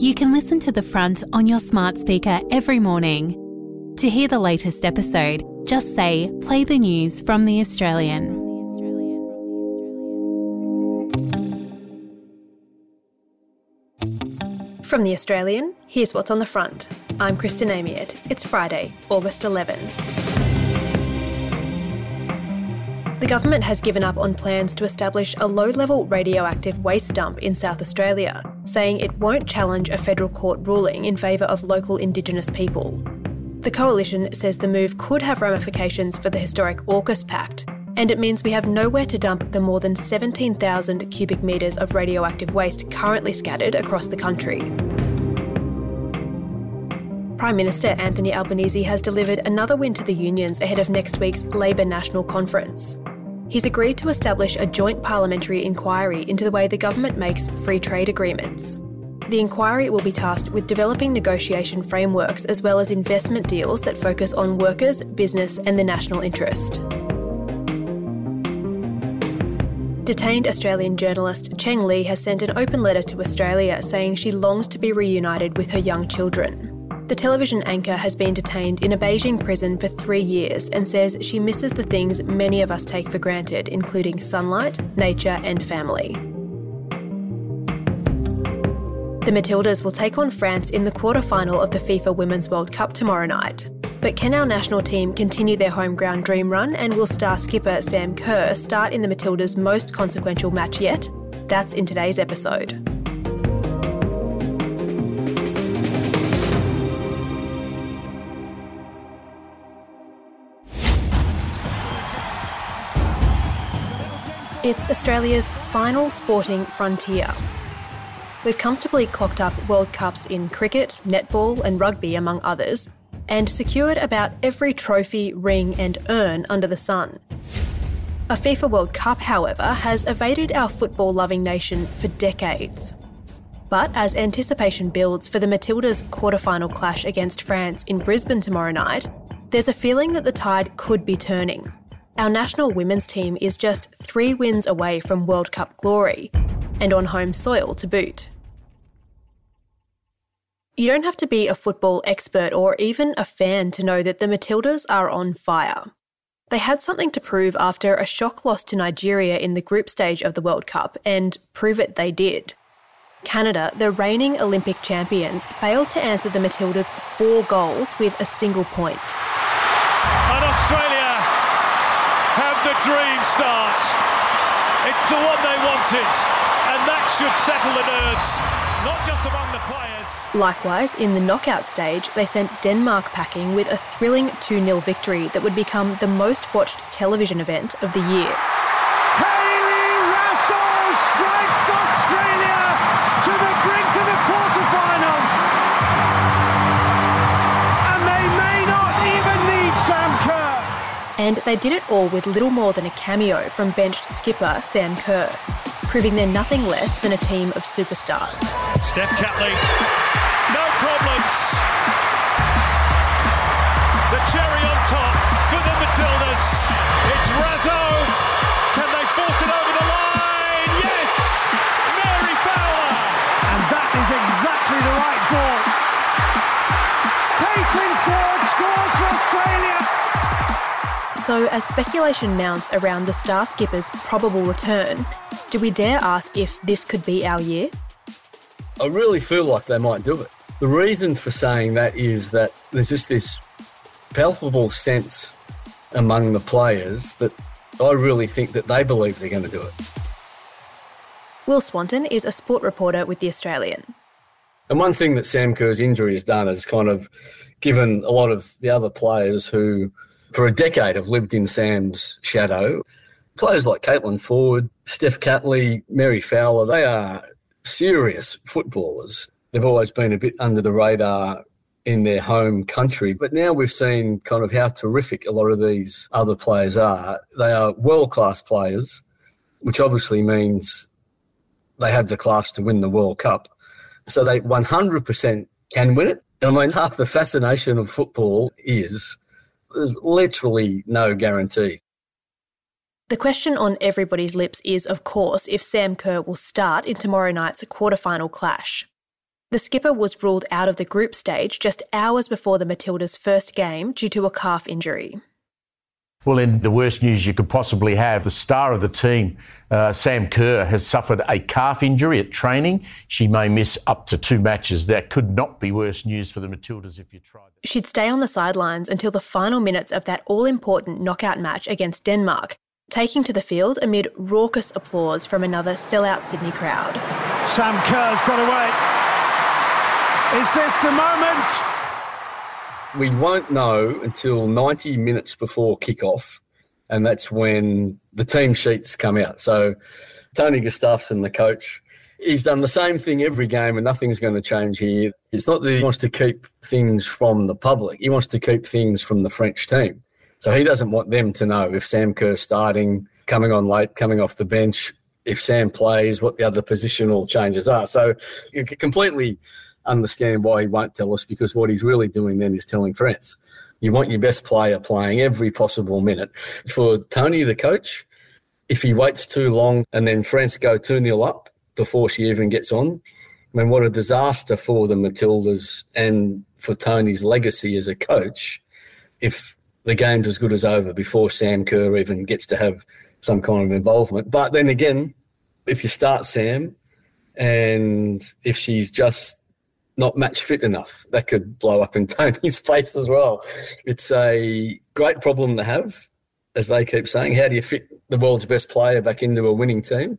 You can listen to The Front on your smart speaker every morning. To hear the latest episode, just say, play the news from The Australian. From The Australian, here's what's on the front. I'm Kristen Amiet. It's Friday, August 11. The government has given up on plans to establish a low level radioactive waste dump in South Australia, saying it won't challenge a federal court ruling in favour of local Indigenous people. The coalition says the move could have ramifications for the historic AUKUS Pact, and it means we have nowhere to dump the more than 17,000 cubic metres of radioactive waste currently scattered across the country. Prime Minister Anthony Albanese has delivered another win to the unions ahead of next week's Labor National Conference. He's agreed to establish a joint parliamentary inquiry into the way the government makes free trade agreements. The inquiry will be tasked with developing negotiation frameworks as well as investment deals that focus on workers, business, and the national interest. Detained Australian journalist Cheng Lei has sent an open letter to Australia saying she longs to be reunited with her young children. The television anchor has been detained in a Beijing prison for three years and says she misses the things many of us take for granted, including sunlight, nature, and family. The Matildas will take on France in the quarter-final of the FIFA Women's World Cup tomorrow night. But can our national team continue their home ground dream run and will star skipper Sam Kerr start in the Matildas' most consequential match yet? That's in today's episode. It's Australia's final sporting frontier. We've comfortably clocked up World Cups in cricket, netball, and rugby, among others, and secured about every trophy, ring, and urn under the sun. A FIFA World Cup, however, has evaded our football loving nation for decades. But as anticipation builds for the Matildas' quarter-final clash against France in Brisbane tomorrow night, there's a feeling that the tide could be turning. Our national women's team is just three wins away from World Cup glory, and on home soil to boot. You don't have to be a football expert or even a fan to know that the Matildas are on fire. They had something to prove after a shock loss to Nigeria in the group stage of the World Cup, and prove it they did. Canada, the reigning Olympic champions, failed to answer the Matildas' four goals with a single point. And Australia dream start. It's the one they wanted, and that should settle the nerves, not just among the players. Likewise, in the knockout stage, they sent Denmark packing with a thrilling 2 0 victory that would become the most watched television event of the year. And they did it all with little more than a cameo from benched skipper Sam Kerr, proving they're nothing less than a team of superstars. Steph Catley, no problems. The cherry on top for the Matildas. It's Raso. So, as speculation mounts around the star skipper's probable return, do we dare ask if this could be our year? I really feel like they might do it. The reason for saying that is that there's just this palpable sense among the players that I really think that they believe they're going to do it. Will Swanton is a sport reporter with The Australian. And one thing that Sam Kerr's injury has done is kind of given a lot of the other players who for a decade have lived in Sam's shadow. Players like Caitlin Foord, Steph Catley, Mary Fowler, they are serious footballers. They've always been a bit under the radar in their home country. But now we've seen kind of how terrific a lot of these other players are. They are world class players, which obviously means they have the class to win the World Cup. So they 100% can win it. And I mean, half the fascination of football is there's literally no guarantee. The question on everybody's lips is, of course, if Sam Kerr will start in tomorrow night's quarter-final clash. The skipper was ruled out of the group stage just hours before the Matildas' first game due to a calf injury. Well, in the worst news you could possibly have, the star of the team, uh, Sam Kerr, has suffered a calf injury at training. She may miss up to two matches. That could not be worse news for the Matildas if you tried. She'd stay on the sidelines until the final minutes of that all important knockout match against Denmark, taking to the field amid raucous applause from another sellout Sydney crowd. Sam Kerr's got away. Is this the moment? We won't know until 90 minutes before kickoff, and that's when the team sheets come out. So, Tony Gustafsson, the coach, he's done the same thing every game, and nothing's going to change here. It's not that he wants to keep things from the public, he wants to keep things from the French team. So, he doesn't want them to know if Sam Kerr's starting, coming on late, coming off the bench, if Sam plays, what the other positional changes are. So, completely understand why he won't tell us because what he's really doing then is telling France. You want your best player playing every possible minute. For Tony, the coach, if he waits too long and then France go 2 0 up before she even gets on, I mean, what a disaster for the Matildas and for Tony's legacy as a coach if the game's as good as over before Sam Kerr even gets to have some kind of involvement. But then again, if you start Sam and if she's just not match fit enough. That could blow up in Tony's face as well. It's a great problem to have, as they keep saying. How do you fit the world's best player back into a winning team?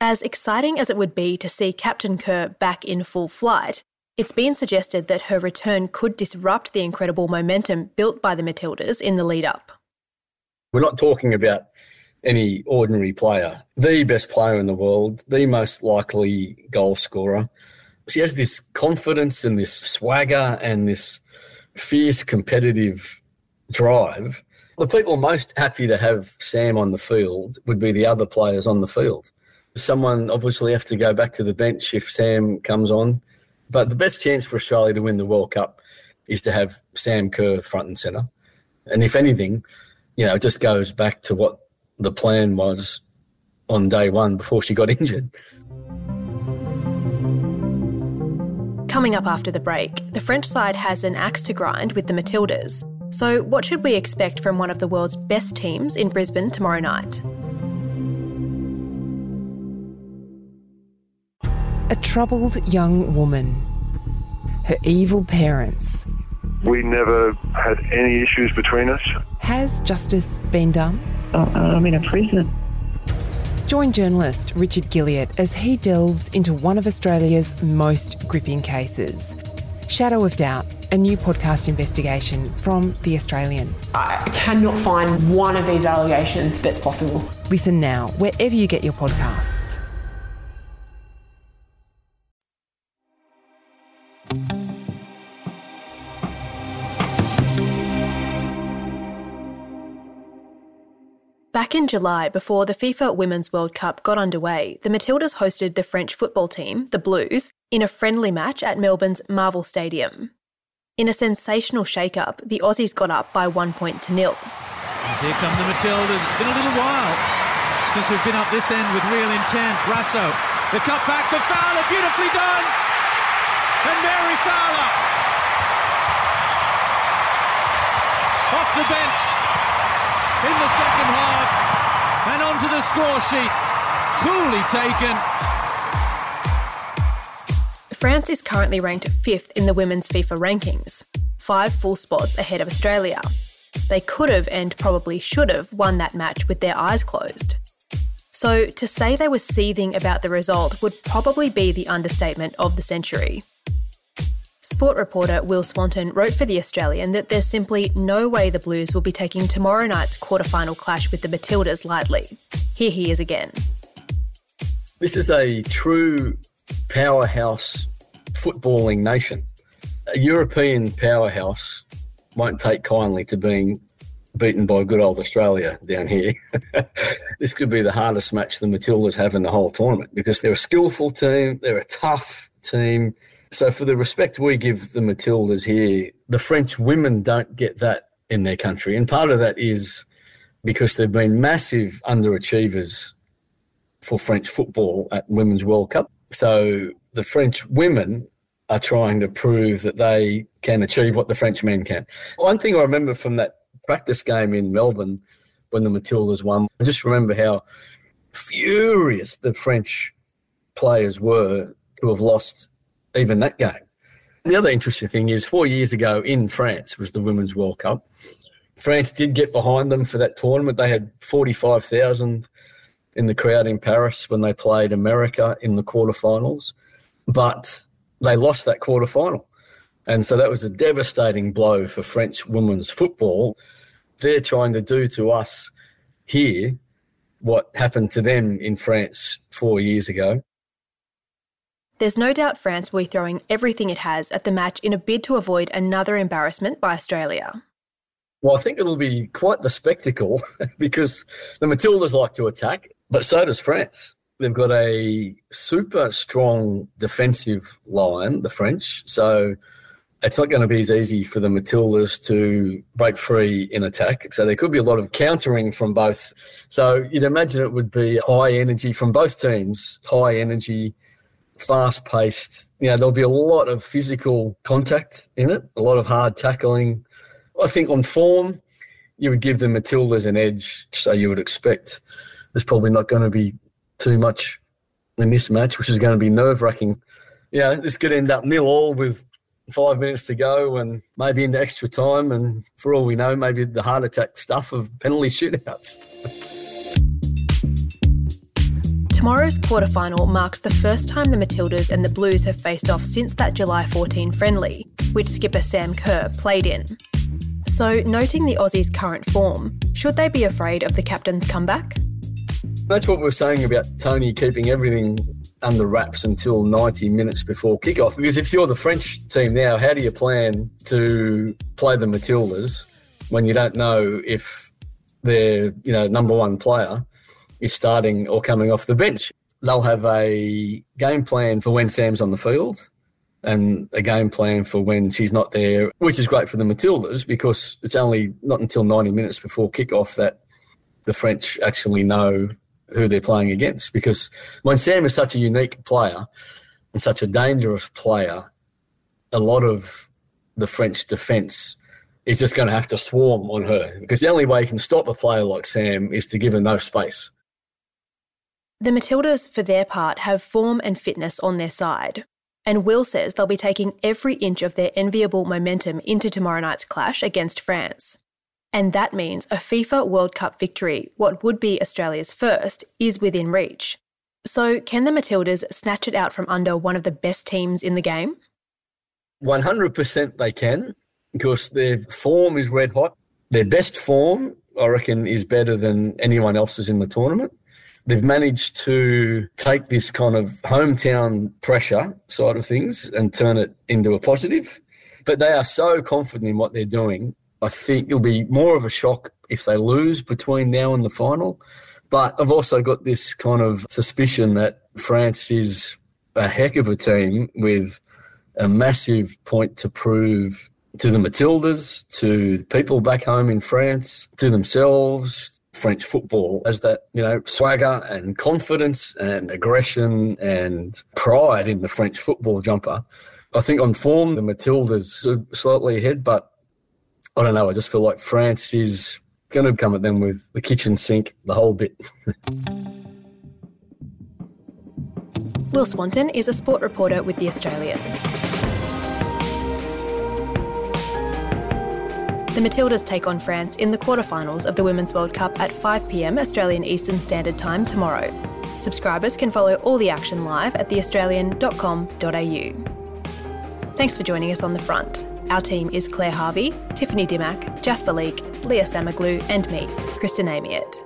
As exciting as it would be to see Captain Kerr back in full flight, it's been suggested that her return could disrupt the incredible momentum built by the Matildas in the lead up. We're not talking about any ordinary player, the best player in the world, the most likely goal scorer she has this confidence and this swagger and this fierce competitive drive. The people most happy to have Sam on the field would be the other players on the field. Someone obviously have to go back to the bench if Sam comes on. But the best chance for Australia to win the World Cup is to have Sam Kerr front and centre. And if anything, you know, it just goes back to what the plan was on day one before she got injured. Coming up after the break, the French side has an axe to grind with the Matildas. So, what should we expect from one of the world's best teams in Brisbane tomorrow night? A troubled young woman. Her evil parents. We never had any issues between us. Has justice been done? Uh, I'm in a prison. Join journalist Richard Gilliatt as he delves into one of Australia's most gripping cases. Shadow of Doubt, a new podcast investigation from The Australian. I cannot find one of these allegations that's possible. Listen now, wherever you get your podcasts. Back in July, before the FIFA Women's World Cup got underway, the Matildas hosted the French football team, the Blues, in a friendly match at Melbourne's Marvel Stadium. In a sensational shake-up, the Aussies got up by one point to nil. Here come the Matildas. It's been a little while since we've been up this end with real intent. Raso, the cut back for Fowler, beautifully done! And Mary Fowler off the bench in the second half and onto the score sheet. Coolly taken. France is currently ranked fifth in the women's FIFA rankings, five full spots ahead of Australia. They could have and probably should have won that match with their eyes closed. So, to say they were seething about the result would probably be the understatement of the century. Sport reporter Will Swanton wrote for The Australian that there's simply no way the Blues will be taking tomorrow night's quarterfinal clash with the Matildas lightly. Here he is again. This is a true powerhouse footballing nation. A European powerhouse won't take kindly to being beaten by good old Australia down here. this could be the hardest match the Matildas have in the whole tournament because they're a skillful team, they're a tough team, so, for the respect we give the Matildas here, the French women don't get that in their country. And part of that is because they've been massive underachievers for French football at Women's World Cup. So, the French women are trying to prove that they can achieve what the French men can. One thing I remember from that practice game in Melbourne when the Matildas won, I just remember how furious the French players were to have lost even that game. The other interesting thing is four years ago in France was the Women's World Cup. France did get behind them for that tournament. They had 45,000 in the crowd in Paris when they played America in the quarterfinals, but they lost that quarterfinal. And so that was a devastating blow for French women's football. They're trying to do to us here what happened to them in France four years ago. There's no doubt France will be throwing everything it has at the match in a bid to avoid another embarrassment by Australia. Well, I think it'll be quite the spectacle because the Matildas like to attack, but so does France. They've got a super strong defensive line, the French. So it's not going to be as easy for the Matildas to break free in attack. So there could be a lot of countering from both. So you'd imagine it would be high energy from both teams, high energy, fast paced. You know, there'll be a lot of physical contact in it, a lot of hard tackling, I think on form, you would give the Matildas an edge, so you would expect there's probably not going to be too much in this match, which is going to be nerve wracking. Yeah, this could end up nil all with five minutes to go and maybe into extra time. And for all we know, maybe the heart attack stuff of penalty shootouts. Tomorrow's quarterfinal marks the first time the Matildas and the Blues have faced off since that July 14 friendly, which skipper Sam Kerr played in. So, noting the Aussies' current form, should they be afraid of the captain's comeback? That's what we're saying about Tony keeping everything under wraps until 90 minutes before kickoff. Because if you're the French team now, how do you plan to play the Matildas when you don't know if their you know number one player is starting or coming off the bench? They'll have a game plan for when Sam's on the field and a game plan for when she's not there, which is great for the Matildas because it's only not until 90 minutes before kickoff that the French actually know who they're playing against. Because when Sam is such a unique player and such a dangerous player, a lot of the French defence is just going to have to swarm on her because the only way you can stop a player like Sam is to give her no space. The Matildas, for their part, have form and fitness on their side. And Will says they'll be taking every inch of their enviable momentum into tomorrow night's clash against France. And that means a FIFA World Cup victory, what would be Australia's first, is within reach. So, can the Matildas snatch it out from under one of the best teams in the game? 100% they can, because their form is red hot. Their best form, I reckon, is better than anyone else's in the tournament they've managed to take this kind of hometown pressure side of things and turn it into a positive. But they are so confident in what they're doing. I think it'll be more of a shock if they lose between now and the final. But I've also got this kind of suspicion that France is a heck of a team with a massive point to prove to the Matildas, to the people back home in France, to themselves, French football is that, you know, swagger and confidence and aggression and pride in the French football jumper. I think on form, the Matildas are slightly ahead, but I don't know. I just feel like France is going to come at them with the kitchen sink, the whole bit. Will Swanton is a sport reporter with The Australian. The Matildas take on France in the quarterfinals of the Women's World Cup at 5pm Australian Eastern Standard Time tomorrow. Subscribers can follow all the action live at theaustralian.com.au. Thanks for joining us on the front. Our team is Claire Harvey, Tiffany Dimmack, Jasper Leak, Lia Tsamoglou, and me, Kristen Amiet.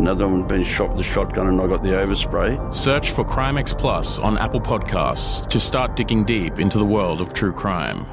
Another one been shot with a shotgun and I got the overspray. Search for Crimex Plus on Apple Podcasts to start digging deep into the world of true crime.